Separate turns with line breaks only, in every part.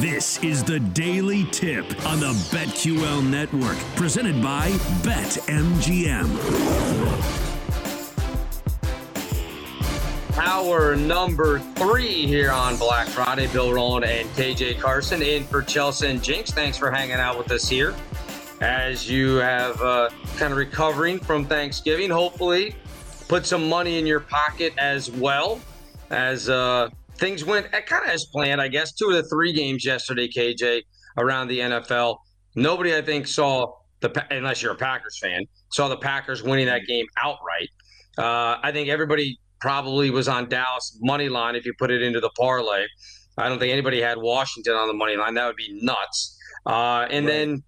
This is the Daily Tip on the BetQL Network, presented by BetMGM.
Hour number three here on Black Friday. Bill Rowland and KJ Carson in for Chelsea and Jinx. Thanks for hanging out with us here as you have uh, kind of recovering from Thanksgiving. Hopefully, put some money in your pocket as well as uh, things went kind of as planned, I guess. Two of the three games yesterday, KJ, around the NFL. Nobody, I think, saw the unless you're a Packers fan, saw the Packers winning that game outright. Uh, I think everybody probably was on Dallas money line if you put it into the parlay. I don't think anybody had Washington on the money line. That would be nuts. Uh, and right. then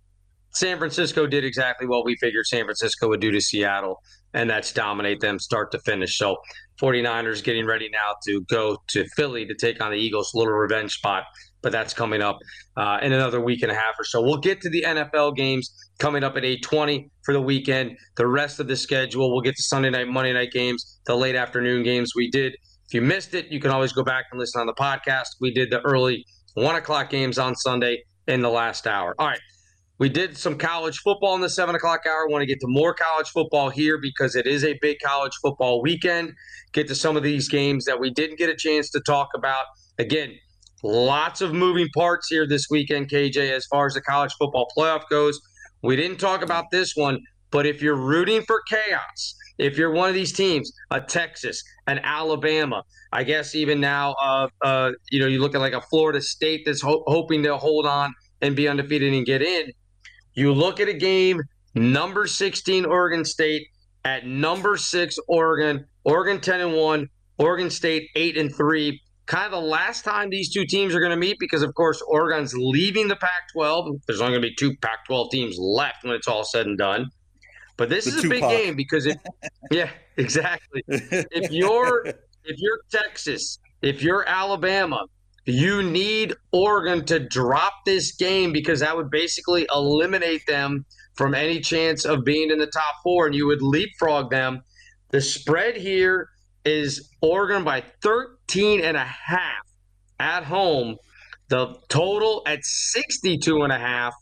San Francisco did exactly what we figured San Francisco would do to Seattle, and that's dominate them start to finish. So 49ers getting ready now to go to Philly to take on the Eagles, little revenge spot, but that's coming up uh, in another week and a half or so. We'll get to the NFL games coming up at 8:20 for the weekend. The rest of the schedule, we'll get to Sunday night, Monday night games, the late afternoon games we did. If you missed it, you can always go back and listen on the podcast. We did the early one o'clock games on Sunday in the last hour. All right. We did some college football in the seven o'clock hour. Want to get to more college football here because it is a big college football weekend. Get to some of these games that we didn't get a chance to talk about. Again, lots of moving parts here this weekend, KJ, as far as the college football playoff goes. We didn't talk about this one, but if you're rooting for chaos, if you're one of these teams, a Texas, an Alabama, I guess even now, uh, uh, you know, you look at like a Florida State that's ho- hoping to hold on and be undefeated and get in you look at a game, number 16 Oregon State at number 6 Oregon, Oregon 10 and 1, Oregon State 8 and 3. Kind of the last time these two teams are going to meet because of course Oregon's leaving the Pac-12. There's only going to be two Pac-12 teams left when it's all said and done. But this the is a big game because it Yeah, exactly. if you're if you're Texas, if you're Alabama, you need Oregon to drop this game because that would basically eliminate them from any chance of being in the top four, and you would leapfrog them. The spread here is Oregon by 13 and a half at home. The total at 62 and a half.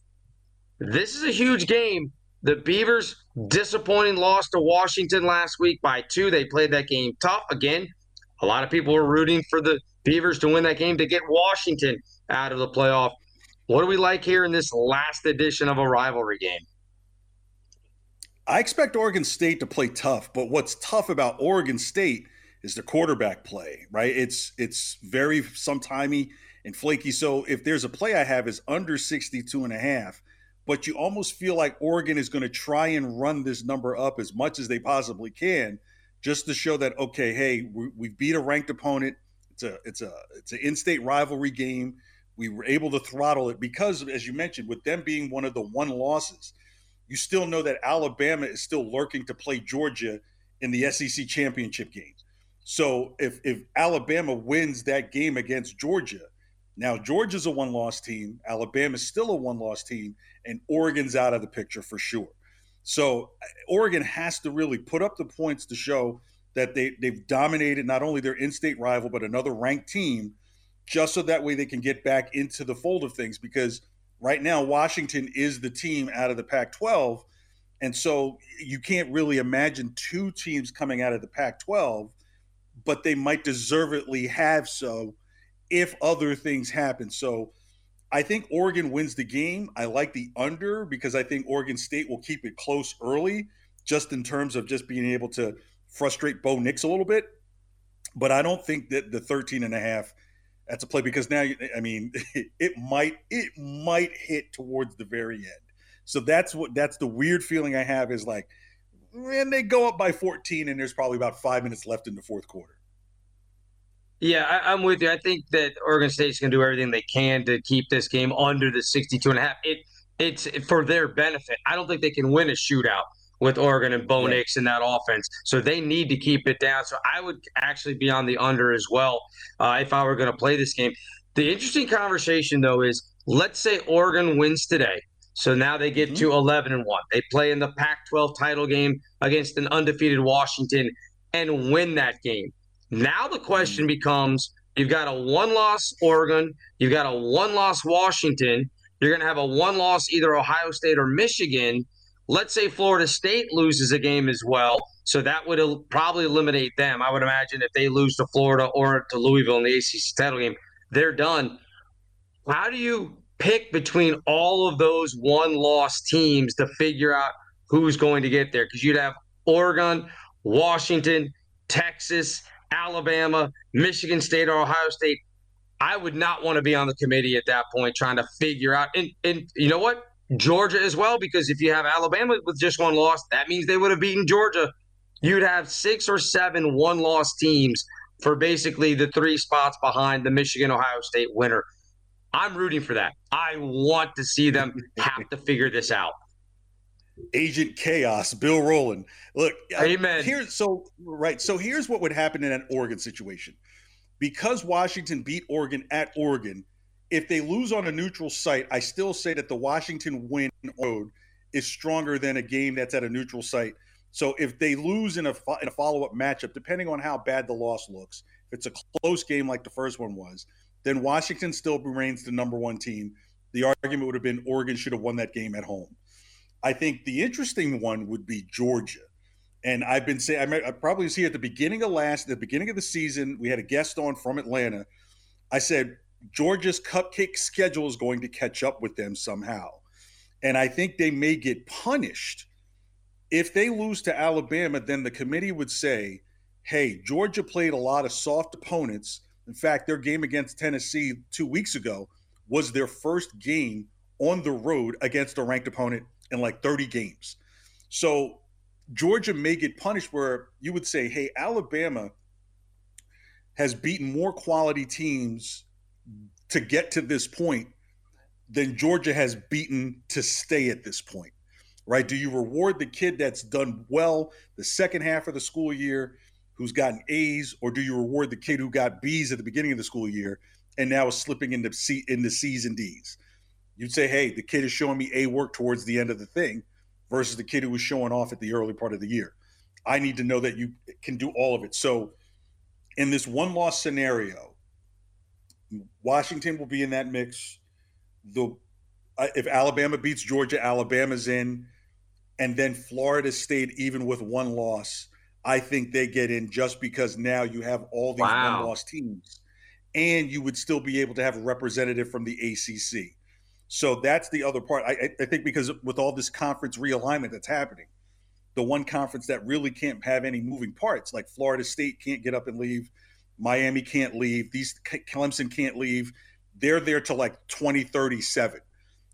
This is a huge game. The Beavers disappointing loss to Washington last week by two. They played that game tough. Again, a lot of people were rooting for the Beavers to win that game to get Washington out of the playoff. What do we like here in this last edition of a rivalry game?
I expect Oregon State to play tough, but what's tough about Oregon State is the quarterback play, right? It's it's very sometimey and flaky. So if there's a play I have is under 62 and a half, but you almost feel like Oregon is going to try and run this number up as much as they possibly can just to show that okay, hey, we, we beat a ranked opponent. It's a it's a it's an in-state rivalry game. We were able to throttle it because as you mentioned with them being one of the one losses – you still know that Alabama is still lurking to play Georgia in the SEC championship game. So if if Alabama wins that game against Georgia, now Georgia's a one-loss team, Alabama's still a one-loss team, and Oregon's out of the picture for sure. So uh, Oregon has to really put up the points to show that they they've dominated not only their in-state rival but another ranked team, just so that way they can get back into the fold of things because Right now, Washington is the team out of the Pac 12. And so you can't really imagine two teams coming out of the Pac 12, but they might deservedly have so if other things happen. So I think Oregon wins the game. I like the under because I think Oregon State will keep it close early, just in terms of just being able to frustrate Bo Nix a little bit. But I don't think that the 13 and a half that's a play because now I mean it might it might hit towards the very end. So that's what that's the weird feeling I have is like when they go up by 14 and there's probably about five minutes left in the fourth quarter.
Yeah, I, am with you. I think that Oregon State's going to do everything they can to keep this game under the 62 and a half. It it's for their benefit. I don't think they can win a shootout with Oregon and Bo Nix in that offense. So they need to keep it down. So I would actually be on the under as well uh, if I were going to play this game. The interesting conversation, though, is let's say Oregon wins today. So now they get mm-hmm. to 11 and 1. They play in the Pac 12 title game against an undefeated Washington and win that game. Now the question becomes you've got a one loss Oregon, you've got a one loss Washington, you're going to have a one loss either Ohio State or Michigan. Let's say Florida State loses a game as well. So that would probably eliminate them. I would imagine if they lose to Florida or to Louisville in the ACC title game, they're done. How do you pick between all of those one loss teams to figure out who's going to get there? Because you'd have Oregon, Washington, Texas, Alabama, Michigan State, or Ohio State. I would not want to be on the committee at that point trying to figure out. And, and you know what? Georgia as well, because if you have Alabama with just one loss, that means they would have beaten Georgia. You'd have six or seven one loss teams for basically the three spots behind the Michigan Ohio State winner. I'm rooting for that. I want to see them have to figure this out.
Agent Chaos, Bill Rowland. Look, uh,
Amen.
Here's so right. So here's what would happen in an Oregon situation. Because Washington beat Oregon at Oregon, if they lose on a neutral site, I still say that the Washington win road is stronger than a game that's at a neutral site. So if they lose in a, in a follow up matchup, depending on how bad the loss looks, if it's a close game like the first one was, then Washington still remains the number one team. The argument would have been Oregon should have won that game at home. I think the interesting one would be Georgia. And I've been saying, I, probably was here at the beginning of last, the beginning of the season. We had a guest on from Atlanta. I said, Georgia's cupcake schedule is going to catch up with them somehow. And I think they may get punished. If they lose to Alabama, then the committee would say, hey, Georgia played a lot of soft opponents. In fact, their game against Tennessee two weeks ago was their first game on the road against a ranked opponent in like 30 games. So Georgia may get punished where you would say, hey, Alabama has beaten more quality teams to get to this point than Georgia has beaten to stay at this point, right? Do you reward the kid that's done well the second half of the school year, who's gotten A's, or do you reward the kid who got B's at the beginning of the school year and now is slipping into C into C's and D's? You'd say, hey, the kid is showing me A work towards the end of the thing versus the kid who was showing off at the early part of the year. I need to know that you can do all of it. So in this one loss scenario, Washington will be in that mix. The uh, if Alabama beats Georgia, Alabama's in, and then Florida State, even with one loss, I think they get in just because now you have all these wow. one-loss teams, and you would still be able to have a representative from the ACC. So that's the other part. I, I think because with all this conference realignment that's happening, the one conference that really can't have any moving parts. Like Florida State can't get up and leave, Miami can't leave, these Clemson can't leave. They're there to like 2037.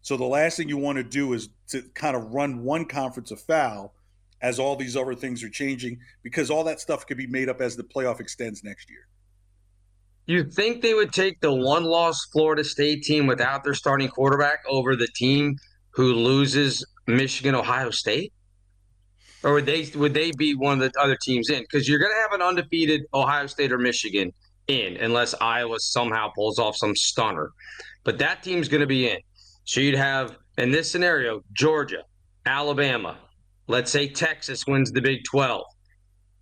So the last thing you want to do is to kind of run one conference afoul as all these other things are changing because all that stuff could be made up as the playoff extends next year.
You think they would take the one loss Florida State team without their starting quarterback over the team who loses Michigan, Ohio State? Or would they would they be one of the other teams in? Because you're going to have an undefeated Ohio State or Michigan in, unless Iowa somehow pulls off some stunner. But that team's going to be in. So you'd have in this scenario Georgia, Alabama. Let's say Texas wins the Big 12.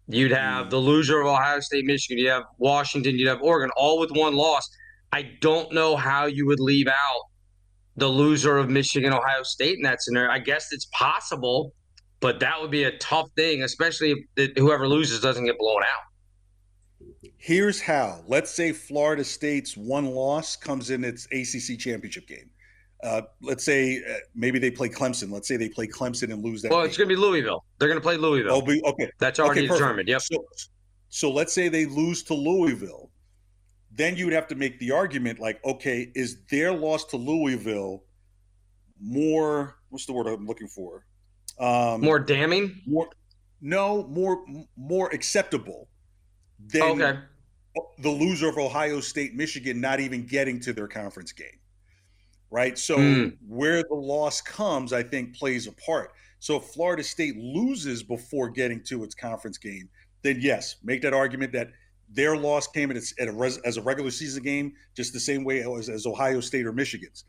You'd have mm. the loser of Ohio State, Michigan. You'd have Washington. You'd have Oregon, all with one loss. I don't know how you would leave out the loser of Michigan, Ohio State in that scenario. I guess it's possible, but that would be a tough thing, especially if whoever loses doesn't get blown out.
Here's how. Let's say Florida State's one loss comes in its ACC championship game. Uh, let's say uh, maybe they play Clemson. Let's say they play Clemson and lose that.
Well, game. it's going to be Louisville. They're going to play Louisville.
Oh, be, okay.
That's already okay, determined. Yep.
So, so let's say they lose to Louisville. Then you would have to make the argument like, okay, is their loss to Louisville more? What's the word I'm looking for?
Um, more damning.
More, no, more more acceptable than okay. the loser of Ohio State, Michigan, not even getting to their conference game right? So mm. where the loss comes, I think, plays a part. So if Florida State loses before getting to its conference game, then yes, make that argument that their loss came at, at a res, as a regular season game, just the same way as, as, Ohio State or Michigan's.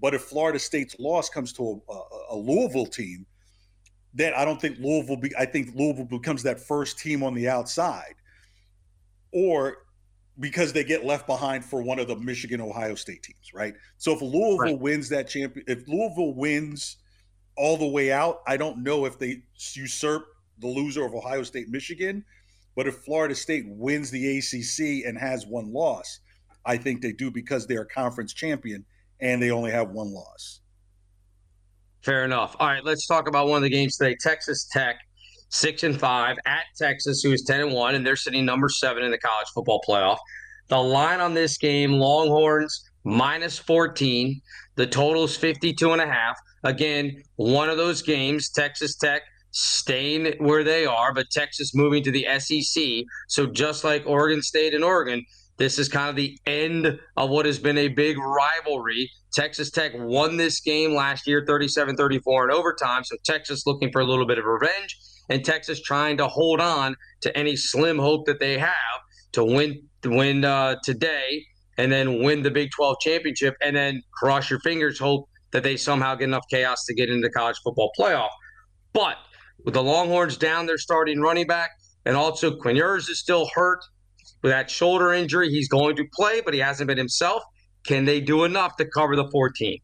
But if Florida State's loss comes to a, a, a Louisville team, then I don't think Louisville. Be, I think Louisville becomes that first team on the outside, or because they get left behind for one of the Michigan Ohio State teams, right? So if Louisville right. wins that champion, if Louisville wins all the way out, I don't know if they usurp the loser of Ohio State Michigan, but if Florida State wins the ACC and has one loss, I think they do because they're a conference champion and they only have one loss.
Fair enough. All right, let's talk about one of the games today. Texas Tech six and five at Texas, who is ten and one, and they're sitting number seven in the college football playoff. The line on this game, Longhorns minus 14. The total is 52 and a half. Again, one of those games, Texas Tech staying where they are, but Texas moving to the SEC. So just like Oregon State and Oregon, this is kind of the end of what has been a big rivalry. Texas Tech won this game last year 37 34 in overtime. So Texas looking for a little bit of revenge and Texas trying to hold on to any slim hope that they have to win win uh, today and then win the Big 12 championship and then cross your fingers hope that they somehow get enough chaos to get into college football playoff. But with the Longhorns down their starting running back and also Quinn Ewers is still hurt with that shoulder injury. He's going to play, but he hasn't been himself. Can they do enough to cover the 14?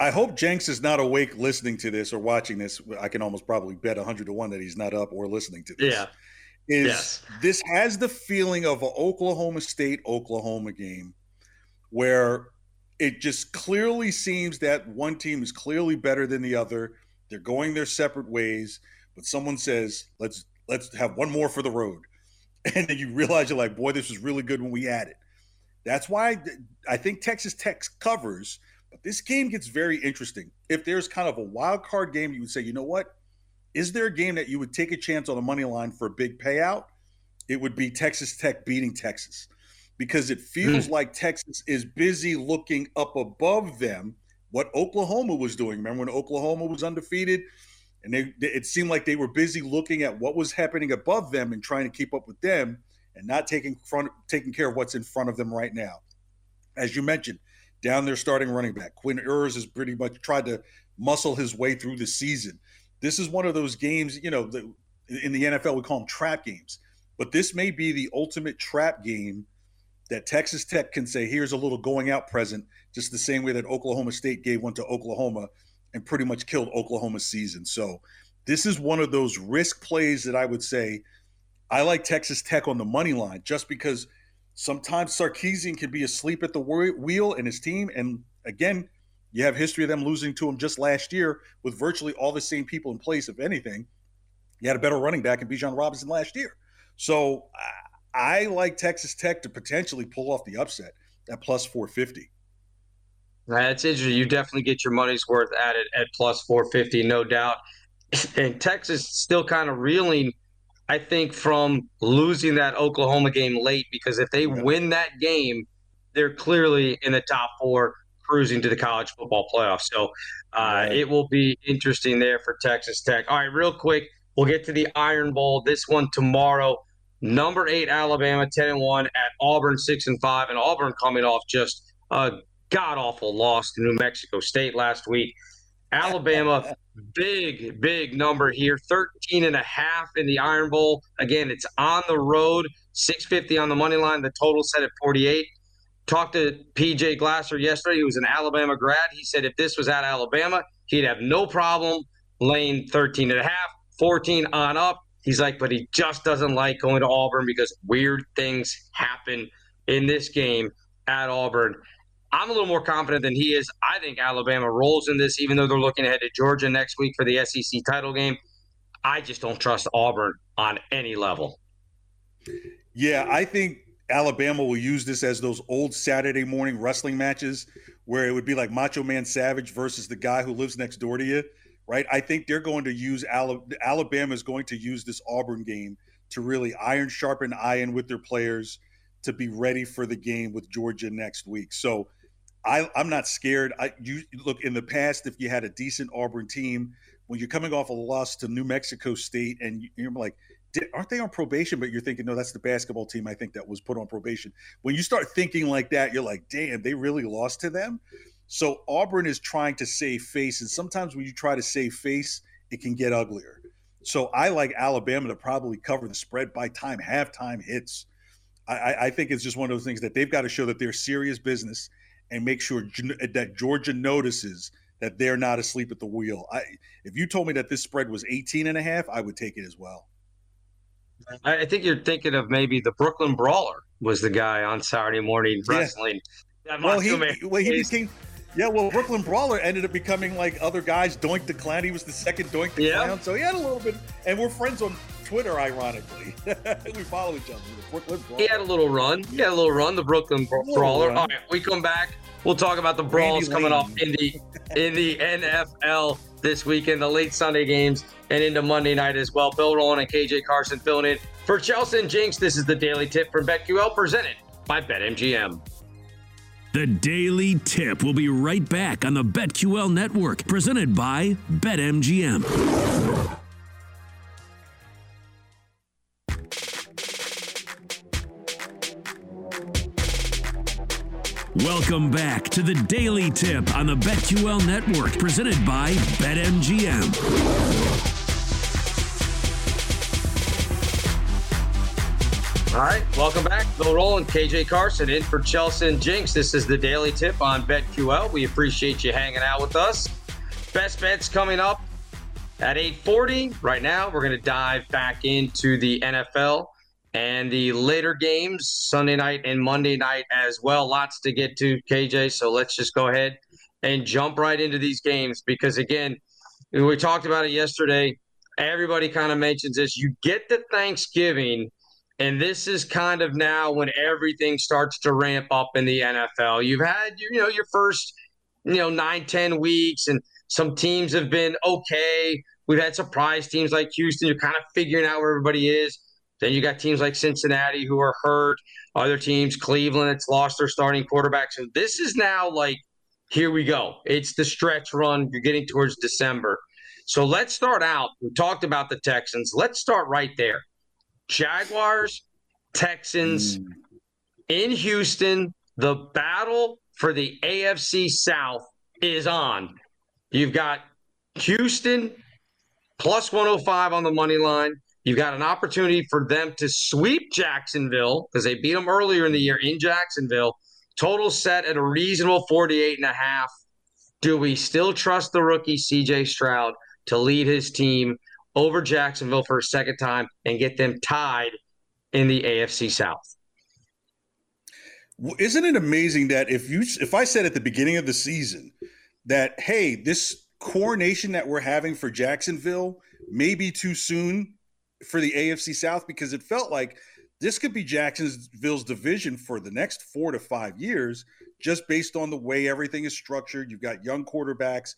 I hope Jenks is not awake listening to this or watching this. I can almost probably bet 100 to 1 that he's not up or listening to this.
Yeah.
Is yes. this has the feeling of an Oklahoma State Oklahoma game where it just clearly seems that one team is clearly better than the other. They're going their separate ways, but someone says, "Let's let's have one more for the road." And then you realize you're like, "Boy, this was really good when we had it." That's why I think Texas Tech covers – but this game gets very interesting. If there's kind of a wild card game, you would say, you know what? Is there a game that you would take a chance on the money line for a big payout? It would be Texas Tech beating Texas because it feels mm. like Texas is busy looking up above them what Oklahoma was doing. Remember when Oklahoma was undefeated? And they, it seemed like they were busy looking at what was happening above them and trying to keep up with them and not taking front taking care of what's in front of them right now. As you mentioned, down there starting running back. Quinn Ewers has pretty much tried to muscle his way through the season. This is one of those games, you know, the, in the NFL we call them trap games, but this may be the ultimate trap game that Texas Tech can say, here's a little going out present, just the same way that Oklahoma State gave one to Oklahoma and pretty much killed Oklahoma's season. So this is one of those risk plays that I would say I like Texas Tech on the money line just because – Sometimes Sarkisian can be asleep at the wheel and his team. And again, You have history of them losing to him just last year with virtually all the same people in place. If anything, you had a better running back in Bijan Robinson last year. So I like Texas Tech to potentially pull off the upset at plus 450.
That's interesting. You definitely get your money's worth at it at plus 450, no doubt. And Texas still kind of reeling, I think, from losing that Oklahoma game late because if they win that game, they're clearly in the top four, cruising to the college football playoff. So uh, right. it will be interesting there for Texas Tech. All right, real quick, we'll get to the Iron Bowl. This one tomorrow. Number eight Alabama, ten and one at Auburn, six and five, and Auburn coming off just a god awful loss to New Mexico State last week. Alabama, big, big number here 13 and a half in the Iron Bowl. Again, it's on the road, 650 on the money line. The total set at 48. Talked to PJ Glasser yesterday. He was an Alabama grad. He said if this was at Alabama, he'd have no problem laying 13 and a half, 14 on up. He's like, but he just doesn't like going to Auburn because weird things happen in this game at Auburn. I'm a little more confident than he is. I think Alabama rolls in this, even though they're looking ahead to Georgia next week for the SEC title game. I just don't trust Auburn on any level.
Yeah, I think Alabama will use this as those old Saturday morning wrestling matches where it would be like Macho Man Savage versus the guy who lives next door to you, right? I think they're going to use Alabama is going to use this Auburn game to really iron sharpen iron with their players to be ready for the game with Georgia next week. So I, I'm not scared. I you look in the past if you had a decent Auburn team when you're coming off a loss to New Mexico State and you're like, aren't they on probation? But you're thinking, no, that's the basketball team. I think that was put on probation. When you start thinking like that, you're like, damn, they really lost to them. So Auburn is trying to save face, and sometimes when you try to save face, it can get uglier. So I like Alabama to probably cover the spread by time halftime hits. I, I think it's just one of those things that they've got to show that they're serious business and make sure that Georgia notices that they're not asleep at the wheel. I, if you told me that this spread was 18 and a half, I would take it as well.
I think you're thinking of maybe the Brooklyn Brawler was the guy on Saturday morning wrestling.
Yeah. Well, he, well, he became. Yeah, well, Brooklyn Brawler ended up becoming like other guys. Doink the Clown. He was the second Doink the yeah. Clown. So he had a little bit, and we're friends on Twitter, ironically. we follow each other.
Brooklyn Brawler. He had a little run. He had a little run. The Brooklyn Brawler. All right, we come back. We'll talk about the brawls coming off in the in the NFL this weekend, the late Sunday games, and into Monday night as well. Bill Rowland and KJ Carson filling in for Chelsea and Jinx. This is the Daily Tip from BetQL presented by BetMGM.
The Daily Tip will be right back on the BetQL network, presented by BetMGM. Welcome back to the Daily Tip on the BetQL Network, presented by BetMGM.
All right, welcome back. Bill Rowland, KJ Carson in for Chelsea and Jinx. This is the Daily Tip on BetQL. We appreciate you hanging out with us. Best bets coming up at 8:40. Right now, we're going to dive back into the NFL and the later games, Sunday night and Monday night as well. Lots to get to, KJ. So let's just go ahead and jump right into these games because, again, we talked about it yesterday. Everybody kind of mentions this. You get to Thanksgiving, and this is kind of now when everything starts to ramp up in the NFL. You've had, you know, your first, you know, nine, ten weeks, and some teams have been okay. We've had surprise teams like Houston. You're kind of figuring out where everybody is. Then you got teams like Cincinnati who are hurt. Other teams, Cleveland, it's lost their starting quarterback. So this is now like, here we go. It's the stretch run. You're getting towards December. So let's start out. We talked about the Texans. Let's start right there. Jaguars, Texans mm. in Houston. The battle for the AFC South is on. You've got Houston plus 105 on the money line. You've got an opportunity for them to sweep Jacksonville because they beat them earlier in the year in Jacksonville. Total set at a reasonable 48 and a half. Do we still trust the rookie CJ Stroud to lead his team over Jacksonville for a second time and get them tied in the AFC South?
Isn't it amazing that if you if I said at the beginning of the season that hey, this coronation that we're having for Jacksonville may be too soon for the AFC South because it felt like this could be Jacksonville's division for the next four to five years, just based on the way everything is structured. You've got young quarterbacks.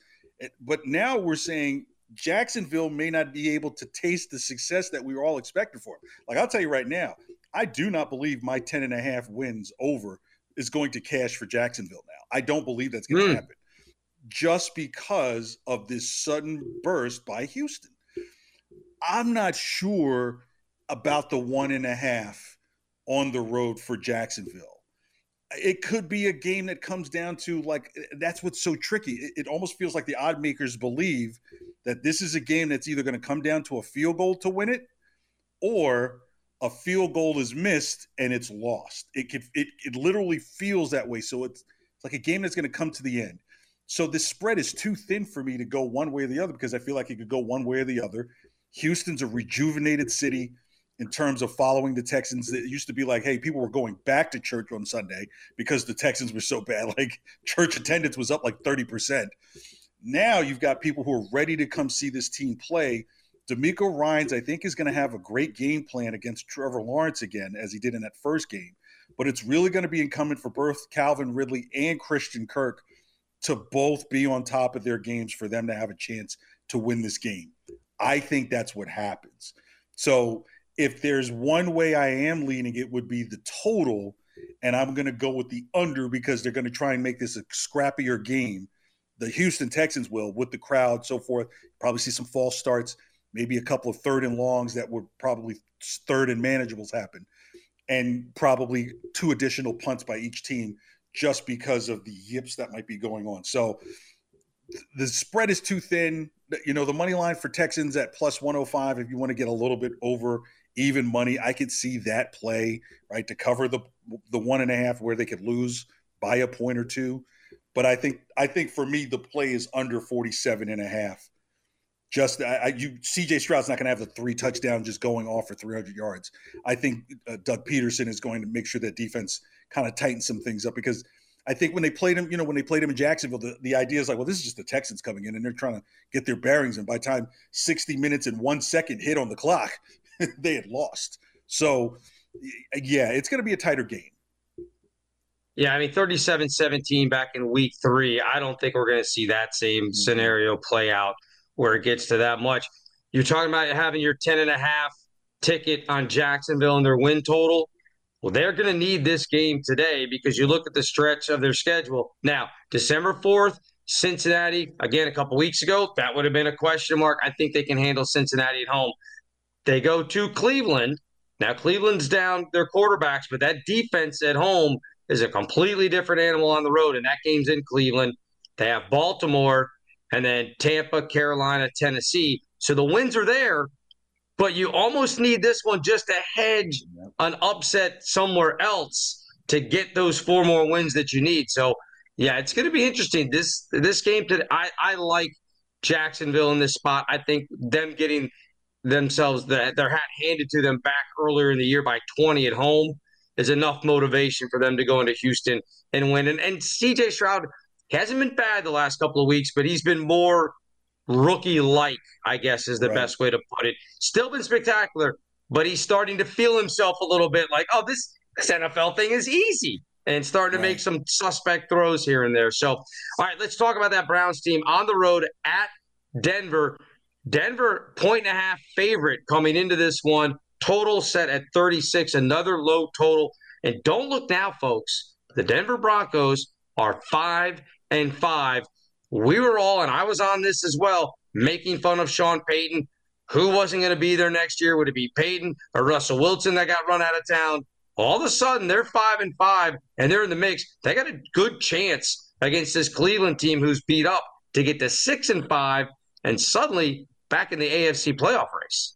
But now we're saying Jacksonville may not be able to taste the success that we were all expecting for. Like I'll tell you right now, I do not believe my 10 and a half wins over is going to cash for Jacksonville now. I don't believe that's going to mm. happen just because of this sudden burst by Houston. I'm not sure about the one and a half on the road for Jacksonville. It could be a game that comes down to like that's what's so tricky. It, it almost feels like the odd makers believe that this is a game that's either going to come down to a field goal to win it or a field goal is missed and it's lost. It could it, it literally feels that way. So it's, it's like a game that's going to come to the end. So this spread is too thin for me to go one way or the other because I feel like it could go one way or the other. Houston's a rejuvenated city in terms of following the Texans. It used to be like, hey, people were going back to church on Sunday because the Texans were so bad. Like church attendance was up like 30%. Now you've got people who are ready to come see this team play. DeMeco Ryans, I think, is going to have a great game plan against Trevor Lawrence again, as he did in that first game. But it's really going to be incumbent for both Calvin Ridley and Christian Kirk to both be on top of their games for them to have a chance to win this game. I think that's what happens. So if there's one way I am leaning, it would be the total, and I'm going to go with the under because they're going to try and make this a scrappier game. The Houston Texans will with the crowd, so forth. Probably see some false starts, maybe a couple of third and longs that would probably third and manageables happen, and probably two additional punts by each team just because of the yips that might be going on. So the spread is too thin. You know, the money line for Texans at plus 105, if you want to get a little bit over even money. I could see that play right to cover the the one and a half where they could lose by a point or two. But I think I think for me the play is under 47 and a half. Just I, you CJ Stroud's not going to have the three touchdowns just going off for 300 yards. I think uh, Doug Pederson is going to make sure that defense kind of tightens some things up because I think when they played him, you know, when they played him in Jacksonville, the, the idea is like, well, this is just the Texans coming in and they're trying to get their bearings. And by time 60 minutes and one second hit on the clock, they had lost. So, yeah, it's going to be a tighter game.
Yeah, I mean, 37 17 back in week three. I don't think we're going to see that same mm-hmm. scenario play out where it gets to that much. You're talking about having your 10 and a half ticket on Jacksonville and their win total. Well, they're going to need this game today because you look at the stretch of their schedule. Now, December 4th, Cincinnati, again, a couple weeks ago, that would have been a question mark. I think they can handle Cincinnati at home. They go to Cleveland. Now, Cleveland's down their quarterbacks, but that defense at home is a completely different animal on the road, and that game's in Cleveland. They have Baltimore and then Tampa, Carolina, Tennessee. So the wins are there, but you almost need this one just to hedge an upset somewhere else to get those four more wins that you need. So yeah, it's going to be interesting. This this game today, I I like Jacksonville in this spot. I think them getting themselves the, their hat handed to them back earlier in the year by 20 at home is enough motivation for them to go into Houston and win. And, and CJ Stroud hasn't been bad the last couple of weeks, but he's been more rookie like, I guess is the right. best way to put it. Still been spectacular, but he's starting to feel himself a little bit like, oh, this, this NFL thing is easy. And starting to right. make some suspect throws here and there. So, all right, let's talk about that Browns team on the road at Denver. Denver, point and a half favorite coming into this one. Total set at 36, another low total. And don't look now, folks. The Denver Broncos are five and five. We were all, and I was on this as well, making fun of Sean Payton. Who wasn't going to be there next year? Would it be Payton or Russell Wilson that got run out of town? All of a sudden, they're five and five, and they're in the mix. They got a good chance against this Cleveland team who's beat up to get to six and five. And suddenly, back in the AFC playoff race.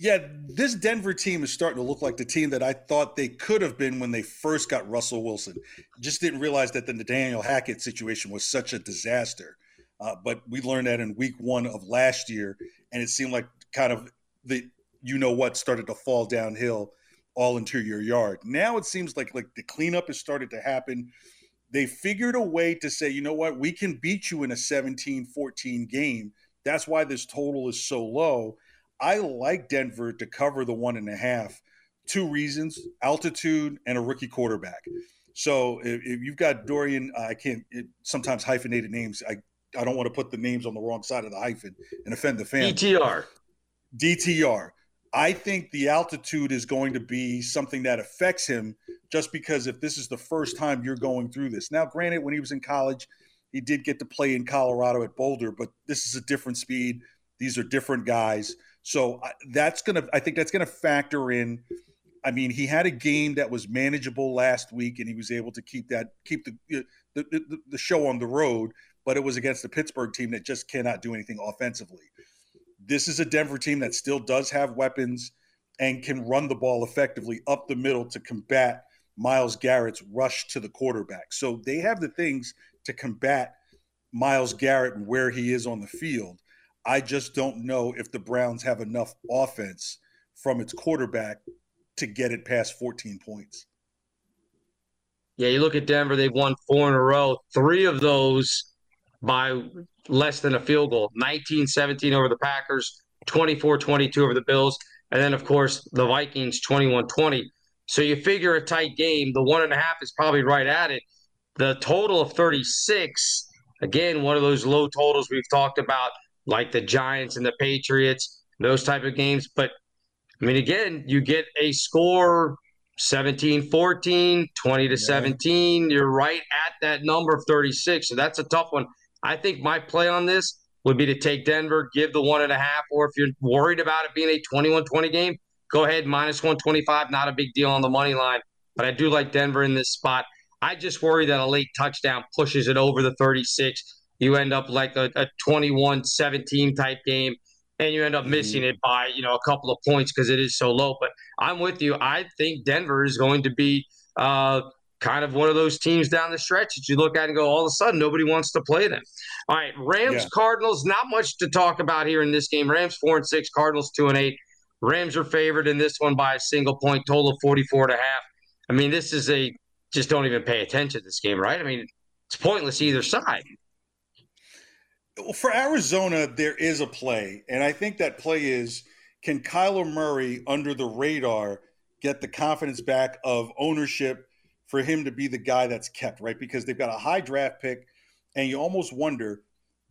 Yeah, this Denver team is starting to look like the team that I thought they could have been when they first got Russell Wilson. Just didn't realize that the Nathaniel Hackett situation was such a disaster. Uh, but we learned that in week one of last year, and it seemed like kind of the you know what started to fall downhill all into your yard. Now it seems like like the cleanup has started to happen. They figured a way to say, you know what, we can beat you in a 17-14 game. That's why this total is so low. I like Denver to cover the one and a half. Two reasons: altitude and a rookie quarterback. So if, if you've got Dorian, I can't it, sometimes hyphenated names. I I don't want to put the names on the wrong side of the hyphen and offend the fans.
DTR.
DTR. I think the altitude is going to be something that affects him just because if this is the first time you're going through this. Now, granted, when he was in college, he did get to play in Colorado at Boulder, but this is a different speed. These are different guys. So that's going to, I think that's going to factor in. I mean, he had a game that was manageable last week and he was able to keep that, keep uh, the, the, the, the show on the road but it was against the Pittsburgh team that just cannot do anything offensively. This is a Denver team that still does have weapons and can run the ball effectively up the middle to combat Myles Garrett's rush to the quarterback. So they have the things to combat Myles Garrett and where he is on the field. I just don't know if the Browns have enough offense from its quarterback to get it past 14 points.
Yeah, you look at Denver, they've won four in a row. Three of those by less than a field goal 19 17 over the Packers, 24 22 over the Bills. And then, of course, the Vikings 21 20. So you figure a tight game. The one and a half is probably right at it. The total of 36, again, one of those low totals we've talked about, like the Giants and the Patriots, those type of games. But I mean, again, you get a score 17 14, 20 to yeah. 17. You're right at that number of 36. So that's a tough one. I think my play on this would be to take Denver, give the one and a half, or if you're worried about it being a 21 20 game, go ahead, minus 125. Not a big deal on the money line, but I do like Denver in this spot. I just worry that a late touchdown pushes it over the 36. You end up like a, a 21 17 type game, and you end up missing mm-hmm. it by, you know, a couple of points because it is so low. But I'm with you. I think Denver is going to be uh, kind of one of those teams down the stretch that you look at and go, all of a sudden, nobody wants to play them. All right, Rams, yeah. Cardinals, not much to talk about here in this game. Rams four and six, Cardinals two and eight. Rams are favored in this one by a single point, total of 44 and a half. I mean, this is a just don't even pay attention to this game, right? I mean, it's pointless either side.
Well, for Arizona, there is a play, and I think that play is can Kyler Murray under the radar get the confidence back of ownership for him to be the guy that's kept, right? Because they've got a high draft pick, and you almost wonder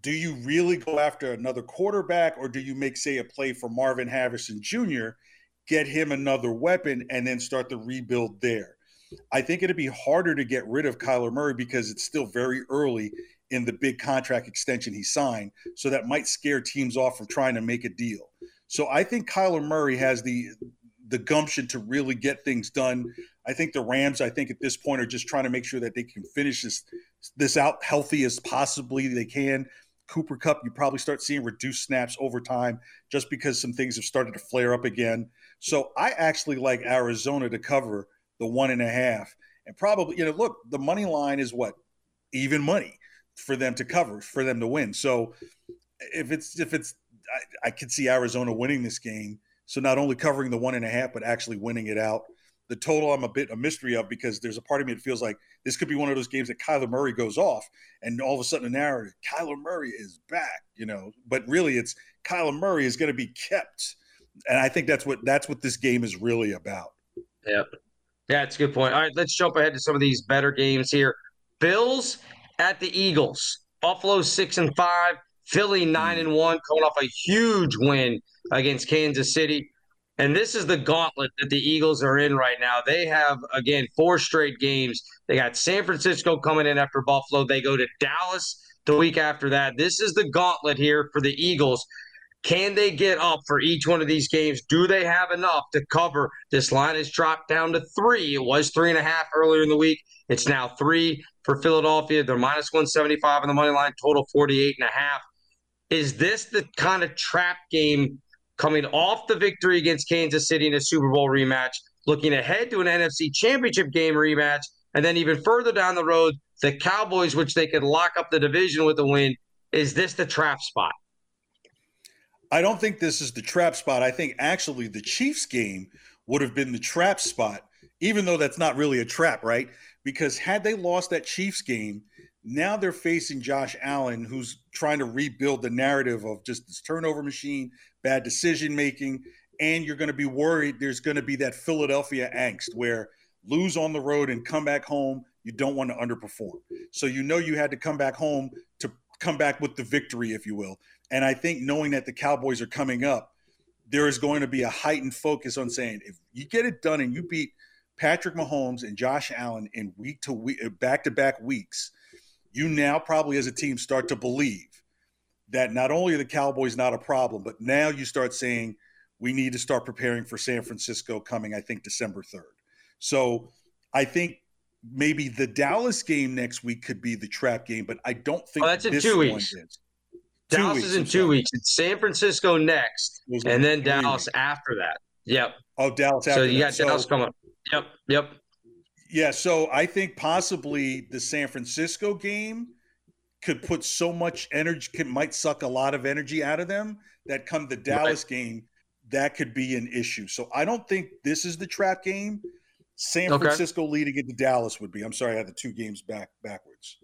do you really go after another quarterback or do you make, say, a play for Marvin Harrison Jr., get him another weapon, and then start the rebuild there? I think it'd be harder to get rid of Kyler Murray because it's still very early in the big contract extension he signed. So that might scare teams off from trying to make a deal. So I think Kyler Murray has the the gumption to really get things done. I think the Rams, I think at this point, are just trying to make sure that they can finish this this out healthy as possibly they can. Cooper Kupp, you probably start seeing reduced snaps over time just because some things have started to flare up again. So I actually like Arizona to cover the one and a half. And probably, you know, look, the money line is what? Even money for them to cover, for them to win. So if it's if it's I, I could see Arizona winning this game so not only covering the one and a half, but actually winning it out. The total I'm a bit a mystery of because there's a part of me that feels like this could be one of those games that Kyler Murray goes off and all of a sudden the narrative, Kyler Murray is back, you know. But really it's Kyler Murray is going to be kept. And I think that's what that's what this game is really about.
Yeah. Yeah, it's a good point. All right, let's jump ahead to some of these better games here. Bills at the Eagles. Buffalo six and five. Philly nine and one, coming off a huge win against Kansas City. And this is the gauntlet that the Eagles are in right now. They have, again, four straight games. They got San Francisco coming in after Buffalo. They go to Dallas the week after that. This is the gauntlet here for the Eagles. Can they get up for each one of these games? Do they have enough to cover? This line has dropped down to three. It was three and a half earlier in the week. It's now three for Philadelphia. They're minus 175 on the money line, total 48 and a half. Is this the kind of trap game coming off the victory against Kansas City in a Super Bowl rematch, looking ahead to an NFC championship game rematch, and then even further down the road, the Cowboys, which they could lock up the division with a win? Is this the trap spot?
I don't think this is the trap spot. I think actually the Chiefs game would have been the trap spot, even though that's not really a trap, right? Because had they lost that Chiefs game, now they're facing Josh Allen, who's trying to rebuild the narrative of just this turnover machine, bad decision making, and you're going to be worried there's going to be that Philadelphia angst where lose on the road and come back home, you don't want to underperform. So you know you had to come back home to come back with the victory, if you will. And I think knowing that the Cowboys are coming up, there is going to be a heightened focus on saying if you get it done and you beat Patrick Mahomes and Josh Allen in week to week, uh, back to back weeks, you now probably as a team start to believe that not only are the Cowboys not a problem, but now you start saying we need to start preparing for San Francisco coming, I think, December 3rd. So I think maybe the Dallas game next week could be the trap game, but I don't think
oh, that's in two weeks.
Is.
Dallas weeks, is in two weeks. It's San Francisco next, and then Dallas weeks. after that. Yep.
Oh, Dallas.
so you got Dallas so, coming. Yep. Yep.
Yeah. So I think possibly the San Francisco game could put so much energy, can, might suck a lot of energy out of them. That come the Dallas right. game, that could be an issue. So I don't think this is the trap game. San okay. Francisco leading into Dallas would be. I'm sorry, I had the two games back backwards.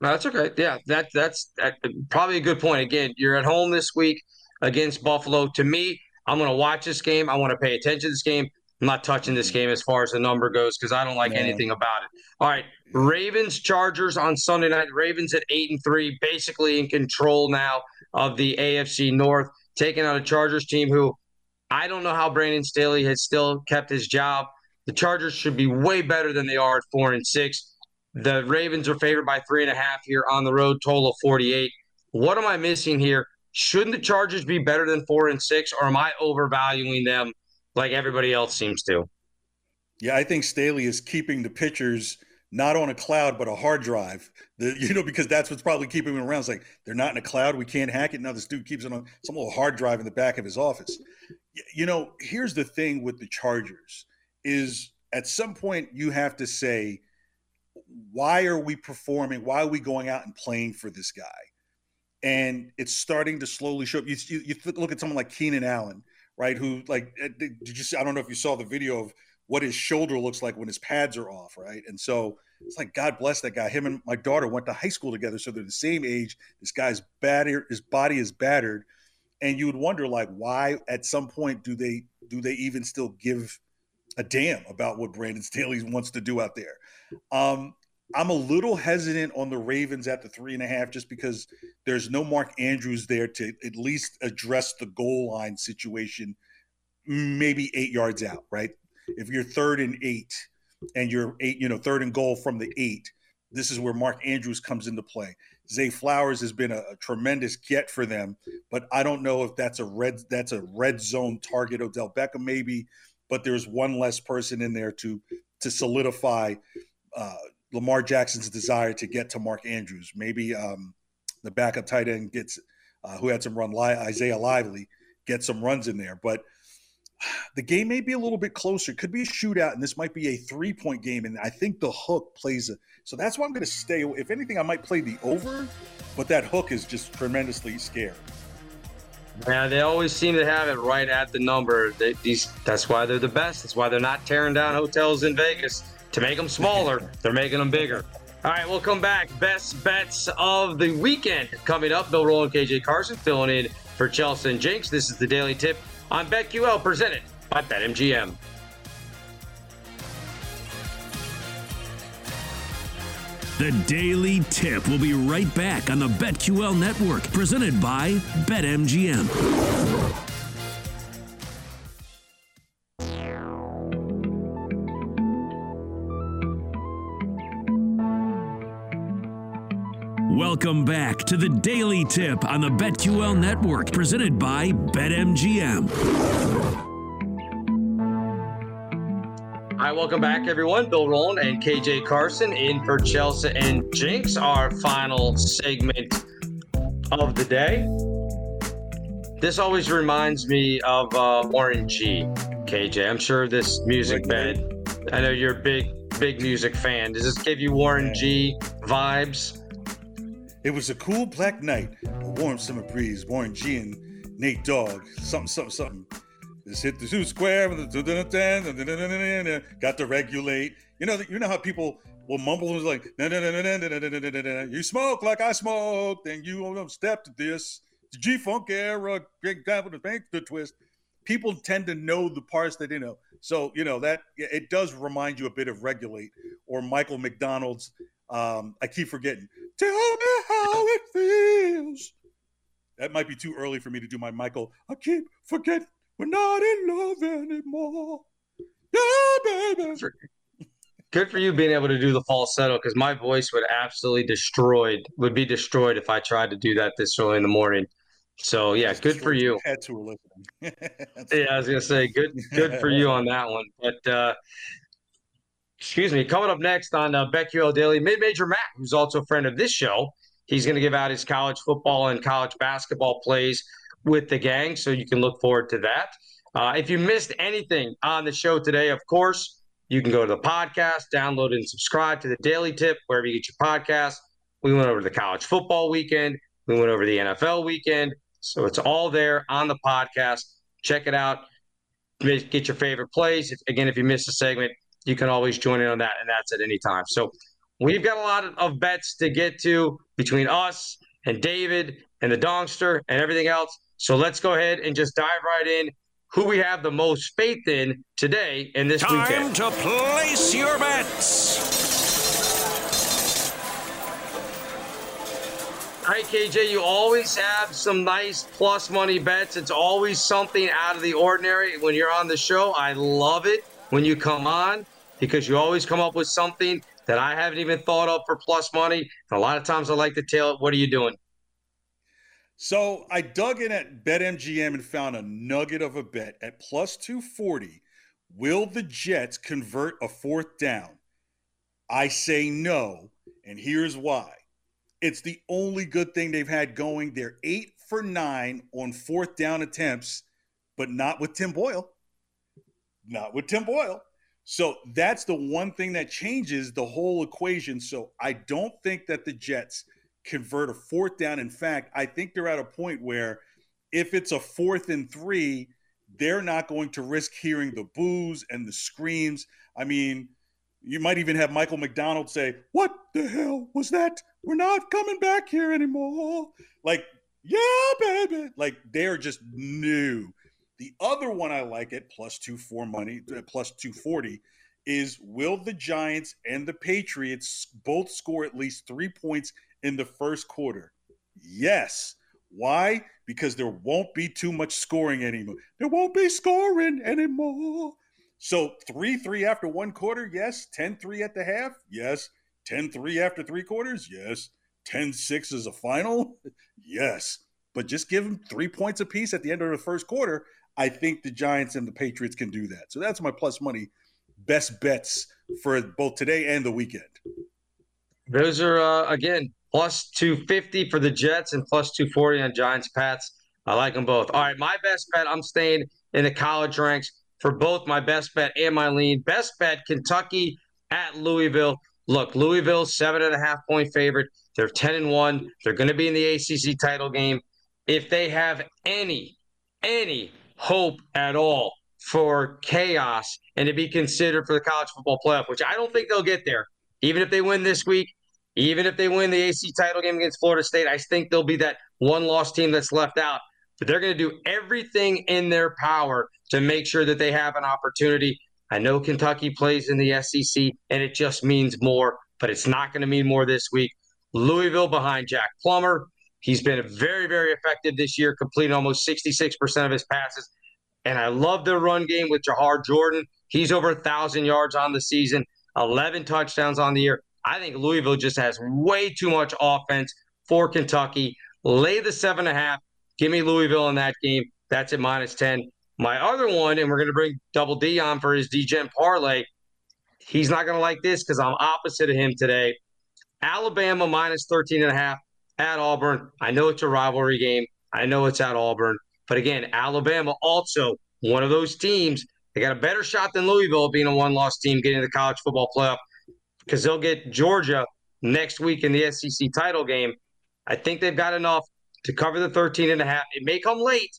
No, that's okay. Yeah, that that's that, probably a good point. Again, you're at home this week against Buffalo. To me, I'm going to watch this game. I want to pay attention to this game. I'm not touching this mm-hmm. game as far as the number goes because I don't like anything about it. All right, Ravens Chargers on Sunday night. Ravens at eight and three, basically in control now of the AFC North, taking out a Chargers team who I don't know how Brandon Staley has still kept his job. The Chargers should be way better than they are at four and six. The Ravens are favored by three and a half here on the road, total of 48. What am I missing here? Shouldn't the Chargers be better than four and six, or am I overvaluing them like everybody else seems to?
Yeah, I think Staley is keeping the pitchers not on a cloud but a hard drive. The, you know, because that's what's probably keeping them around. It's like they're not in a cloud. We can't hack it. Now this dude keeps it on some little hard drive in the back of his office. You know, here's the thing with the Chargers is at some point you have to say why are we performing? Why are we going out and playing for this guy? And it's starting to slowly show up. You, you, you look at someone like Keenan Allen, right? Who like eh, did you see? I don't know if you saw the video of what his shoulder looks like when his pads are off, right? And so it's like God bless that guy. Him and my daughter went to high school together, so they're the same age. This guy's battered, his body is battered, and you would wonder like why at some point do they do they even still give a damn about what Brandon Staley wants to do out there? Um, I'm a little hesitant on the Ravens at the three and a half just because there's no Mark Andrews there to at least address the goal line situation, maybe eight yards out, right? If you're third and eight and you're eight, you know, third and goal from the eight, this is where Mark Andrews comes into play. Zay Flowers has been a, a, tremendous get for them, but I don't know if that's a red that's a red zone target. Odell Beckham maybe, but there's one less person in there to to solidify uh, Lamar Jackson's desire to get to Mark Andrews. Maybe um, the backup tight end gets uh, who had some run li- Isaiah Likely get some runs in there, but the game may be a little bit closer. It could be a shootout, and this might be a three point game. And I think the hook plays it. So that's why I'm going to stay. If anything, I might play the over, but that hook is just tremendously scary.
Yeah, they always seem to have it right at the number. They, these, that's why they're the best. That's why they're not tearing down hotels in Vegas to make them smaller. they're making them bigger. All right, we'll come back. Best bets of the weekend coming up. Bill Rowland, KJ Carson filling in for Chelsea and Jenks. This is the Daily Tip on BetQL presented by BetMGM.
The Daily Tip will be right back on the BetQL network, presented by BetMGM. Welcome back to the Daily Tip on the BetQL Network, presented by BetMGM.
Hi, welcome back, everyone. Bill Rowland and KJ Carson in for Chelsea and Jinx, our final segment of the day. This always reminds me of uh, Warren G. KJ, I'm sure this music bed. I know you're a big, big music fan. Does this give you Warren G vibes?
It was a cool black night, a warm summer breeze. Warren G and Nate Dogg, something, something, something. Just hit the two square, got to regulate. You know, you know how people will mumble and like, you smoke like I smoke, then you step to this. G Funk era, Big with the bank, the twist. People tend to know the parts that they know. So, you know, that it does remind you a bit of Regulate or Michael McDonald's. Um, I keep forgetting. Tell me how it feels. That might be too early for me to do my Michael. I keep forgetting we're not in love anymore. Yeah, baby.
Good for you being able to do the falsetto because my voice would absolutely destroyed would be destroyed if I tried to do that this early in the morning. So yeah, good for you.
Had to listening.
yeah, I was gonna say good good for you on that one. But uh excuse me, coming up next on uh, BetQL Daily, Mid Major Matt, who's also a friend of this show, he's going to give out his college football and college basketball plays with the gang. So you can look forward to that. Uh, if you missed anything on the show today, of course, you can go to the podcast, download and subscribe to the Daily Tip wherever you get your podcast. We went over the college football weekend. We went over the NFL weekend. So it's all there on the podcast. Check it out. Get your favorite plays. Again, if you missed a segment, you can always join in on that, and that's at any time. So we've got a lot of bets to get to between us and David and the Donkster and everything else. So let's go ahead and just dive right in. Who we have the most faith in today and this
Time
weekend.
to place your bets.
All right, KJ, you always have some nice plus money bets. It's always something out of the ordinary when you're on the show. I love it when you come on because you always come up with something that I haven't even thought of for plus money. And a lot of times I like to tell it, what are you doing?
So I dug in at BetMGM and found a nugget of a bet at plus 240. Will the Jets convert a fourth down? I say no, and here's why. It's the only good thing they've had going. They're eight for nine on fourth down attempts, but not with Tim Boyle. Not with Tim Boyle. So that's the one thing that changes the whole equation. So I don't think that the Jets – convert a fourth down. In fact, I think they're at a point where if it's a fourth and three, they're not going to risk hearing the boos and the screams. I mean, you might even have Michael McDonald say, What the hell was that? We're not coming back here anymore. Like, yeah, baby. Like, they're just new. The other one I like at plus two four money, uh, plus 240 is will the Giants and the Patriots both score at least three points in the first quarter? Yes. Why? Because there won't be too much scoring anymore. There won't be scoring anymore. So 3 3 after one quarter? Yes. 10 3 at the half? Yes. 10 3 after three quarters? Yes. 10 6 as a final? yes. But just give them three points apiece at the end of the first quarter. I think the Giants and the Patriots can do that. So that's my plus money best bets for both today and the weekend.
Those are, uh, again, plus 250 for the Jets and plus 240 on Giants Pats. I like them both. All right, my best bet, I'm staying in the college ranks for both my best bet and my lean. Best bet, Kentucky at Louisville. Look, Louisville, seven and a half point favorite. They're 10 and one. They're going to be in the ACC title game. If they have any, any hope at all for chaos and to be considered for the college football playoff, which I don't think they'll get there, even if they win this week, even if they win the AC title game against Florida State, I think they'll be that one loss team that's left out. But they're going to do everything in their power to make sure that they have an opportunity. I know Kentucky plays in the SEC, and it just means more, but it's not going to mean more this week. Louisville behind Jack Plummer. He's been very, very effective this year, completing almost 66% of his passes. And I love their run game with Jawhar Jordan. He's over a 1,000 yards on the season, 11 touchdowns on the year. I think Louisville just has way too much offense for Kentucky. Lay the seven and a half. Give me Louisville in that game. That's at minus 10. My other one, and we're going to bring Double D on for his DeGen parlay. He's not going to like this because I'm opposite of him today. Alabama minus 13 and a half at Auburn. I know it's a rivalry game. I know it's at Auburn. But again, Alabama also one of those teams. They got a better shot than Louisville being a one loss team getting the college football playoff because they'll get Georgia next week in the SEC title game. I think they've got enough to cover the 13 and a half. It may come late.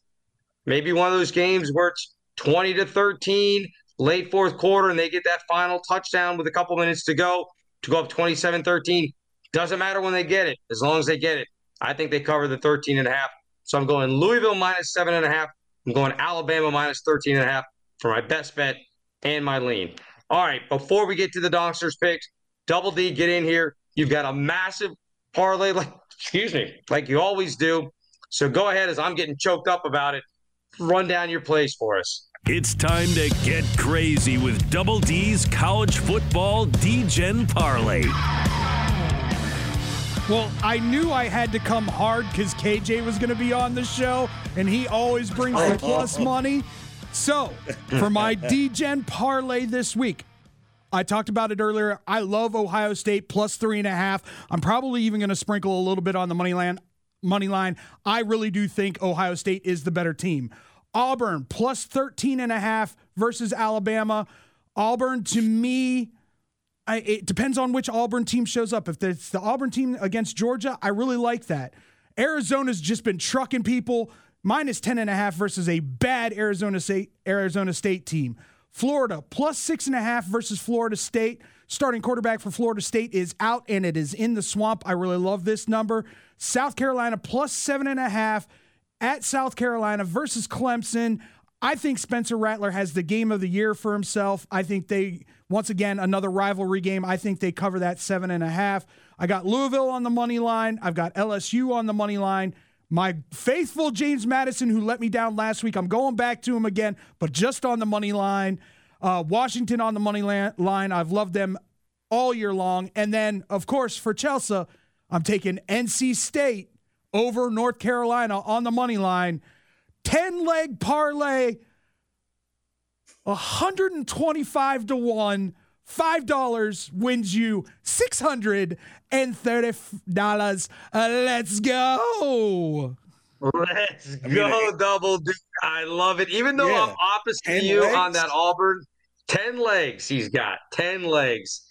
Maybe one of those games where it's 20 to 13, late fourth quarter, and they get that final touchdown with a couple minutes to go to go up 27 13. Doesn't matter when they get it, as long as they get it. I think they cover the 13 and a half. So I'm going Louisville minus seven and a half. I'm going Alabama minus 13 and a half for my best bet and my lean. All right, before we get to the Donksters picks, Double D, get in here. You've got a massive parlay, like excuse me, like you always do. So go ahead as I'm getting choked up about it. Run down your plays for us.
It's time to get crazy with Double D's college football DeGen parlay.
Well, I knew I had to come hard because KJ was going to be on the show, and he always brings the plus oh. money. So, for my DeGen parlay this week, I talked about it earlier. I love Ohio State plus three and a half. I'm probably even going to sprinkle a little bit on the money line. Money line. I really do think Ohio State is the better team. Auburn plus 13 and a half versus Alabama. Auburn to me I, it depends on which Auburn team shows up. If it's the Auburn team against Georgia, I really like that. Arizona's just been trucking people minus 10 and a half versus a bad Arizona State Arizona State team. Florida plus six and a half versus Florida State. Starting quarterback for Florida State is out and it is in the swamp. I really love this number. South Carolina plus seven and a half at South Carolina versus Clemson. I think Spencer Rattler has the game of the year for himself. I think they once again, another rivalry game. I think they cover that seven and a half. I got Louisville on the money line. I've got LSU on the money line. My faithful James Madison, who let me down last week, I'm going back to him again, but just on the money line. Uh, Washington on the money line. I've loved them all year long. And then, of course, for Chelsea, I'm taking NC State over North Carolina on the money line. 10 leg parlay 125 to 1. $5 wins you $630. Uh, let's go.
Let's go, double dude. I love it. Even though yeah. I'm opposite you legs? on that Auburn, 10 legs he's got. 10 legs.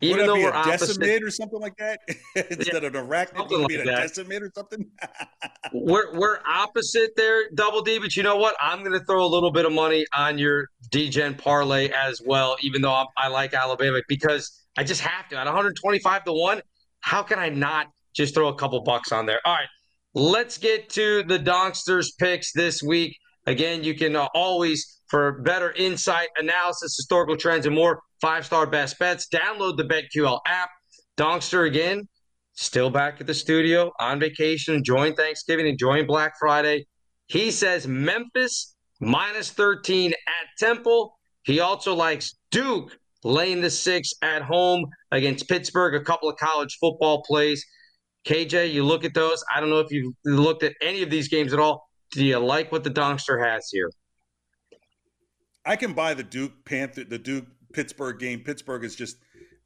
Even Would though we're a decimate or something like that instead yeah, of an arachnid, would be like a that. decimate or something.
we're we're opposite there, double D. But you know what? I'm going to throw a little bit of money on your DeGen parlay as well, even though I'm, I like Alabama because I just have to at 125 to one. How can I not just throw a couple bucks on there? All right, let's get to the Donksters picks this week. Again, you can uh, always for better insight, analysis, historical trends, and more five star best bets. Download the BetQL app. Donkster again, still back at the studio on vacation, enjoying Thanksgiving, enjoying Black Friday. He says Memphis minus 13 at Temple. He also likes Duke laying the six at home against Pittsburgh, a couple of college football plays. KJ, you look at those. I don't know if you've looked at any of these games at all. Do you like what the Donkster has here?
I can buy the Duke Panther, the Duke Pittsburgh game. Pittsburgh has just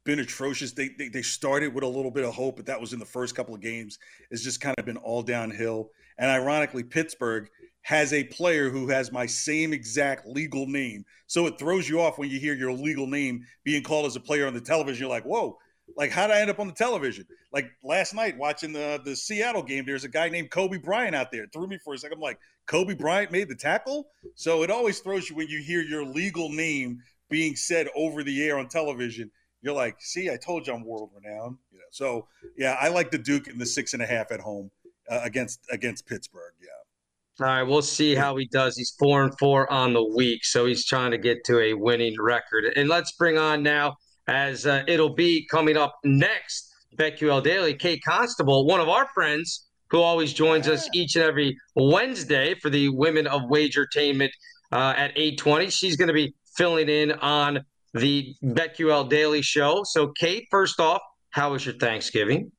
been atrocious. They, they, they started with a little bit of hope, but that was in the first couple of games. It's just kind of been all downhill. And ironically, Pittsburgh has a player who has my same exact legal name. So it throws you off when you hear your legal name being called as a player on the television. You're like, whoa, like how did I end up on the television? Like last night watching the the Seattle game, there's a guy named Kobe Bryant out there. It threw me for a second. I'm like, Kobe Bryant made the tackle. So it always throws you when you hear your legal name being said over the air on television. You're like, see, I told you I'm world renowned. You know, so yeah, I like the Duke in the six and a half at home uh, against against Pittsburgh. Yeah.
All right, we'll see how he does. He's four and four on the week, so he's trying to get to a winning record. And let's bring on now, as uh, it'll be coming up next, BetQL Daily, Kate Constable, one of our friends who always joins us each and every Wednesday for the Women of Wagertainment uh, at 820. She's going to be filling in on the BetQL Daily Show. So, Kate, first off, how was your Thanksgiving?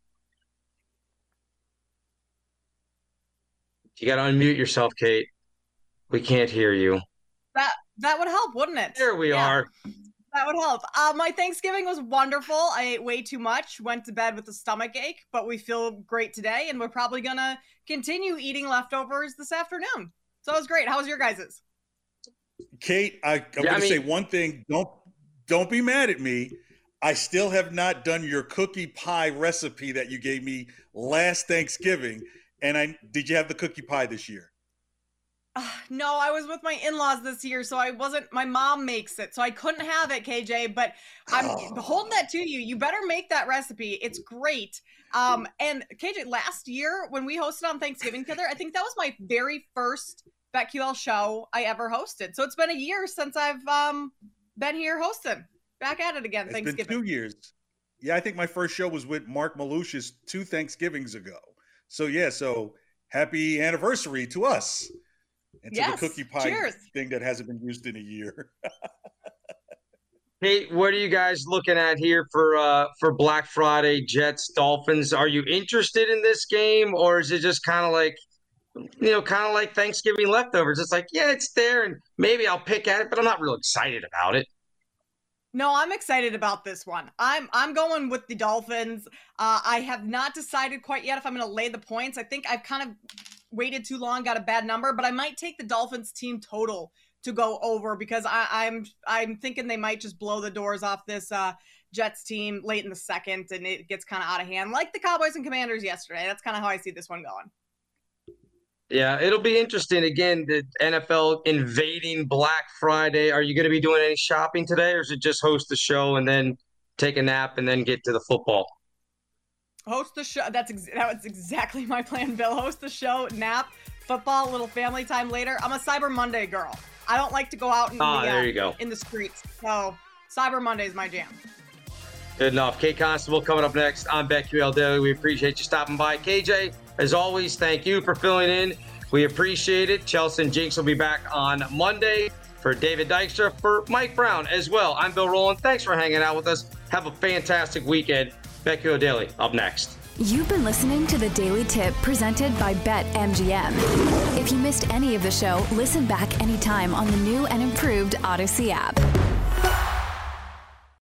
You got to unmute yourself, Kate. We can't hear you.
That that would help, wouldn't it?
Here we yeah. are.
That would help. Uh, my Thanksgiving was wonderful. I ate way too much, went to bed with a stomach ache, but we feel great today, and we're probably gonna continue eating leftovers this afternoon. So it was great. How was your guys's?
Kate, I, am yeah, going to say one thing. Don't don't be mad at me. I still have not done your cookie pie recipe that you gave me last Thanksgiving. And I did you have the cookie pie this year?
Uh, no, I was with my in-laws this year, so I wasn't. My mom makes it, so I couldn't have it, KJ. But I'm oh. holding that to you. You better make that recipe. It's great. Um, and KJ, last year when we hosted on Thanksgiving together, I think that was my very first BetQL show I ever hosted. So it's been a year since I've um been here hosting. Back at it again.
It's
Thanksgiving.
been two years. Yeah, I think my first show was with Mark Malusius two Thanksgivings ago. So yeah, so happy anniversary to us and yes, to the cookie pie cheers. thing that hasn't been used in a year.
hey, what are you guys looking at here for uh for Black Friday Jets Dolphins? Are you interested in this game or is it just kind of like you know, kind of like Thanksgiving leftovers. It's like, yeah, it's there and maybe I'll pick at it, but I'm not real excited about it.
No, I'm excited about this one. I'm I'm going with the Dolphins. Uh, I have not decided quite yet if I'm going to lay the points. I think I've kind of waited too long, got a bad number, but I might take the Dolphins team total to go over because I, I'm I'm thinking they might just blow the doors off this uh, Jets team late in the second, and it gets kind of out of hand, like the Cowboys and Commanders yesterday. That's kind of how I see this one going.
Yeah, it'll be interesting. Again, the NFL invading Black Friday. Are you going to be doing any shopping today, or is it just host the show and then take a nap and then get to the football?
Host the show. That's ex- that was exactly my plan, Bill. Host the show, nap, football, little family time later. I'm a Cyber Monday girl. I don't like to go out in,
ah,
the,
there you go.
in the streets. So Cyber Monday is my jam.
Good enough. Kate Constable coming up next on BetQL Daily. We appreciate you stopping by. KJ, as always, thank you for filling in. We appreciate it. Chelsea and Jinx will be back on Monday. For David Dykstra, for Mike Brown as well. I'm Bill Rowland. Thanks for hanging out with us. Have a fantastic weekend. BetQL Daily up next.
You've been listening to the Daily Tip presented by BetMGM. If you missed any of the show, listen back anytime on the new and improved Audacy app.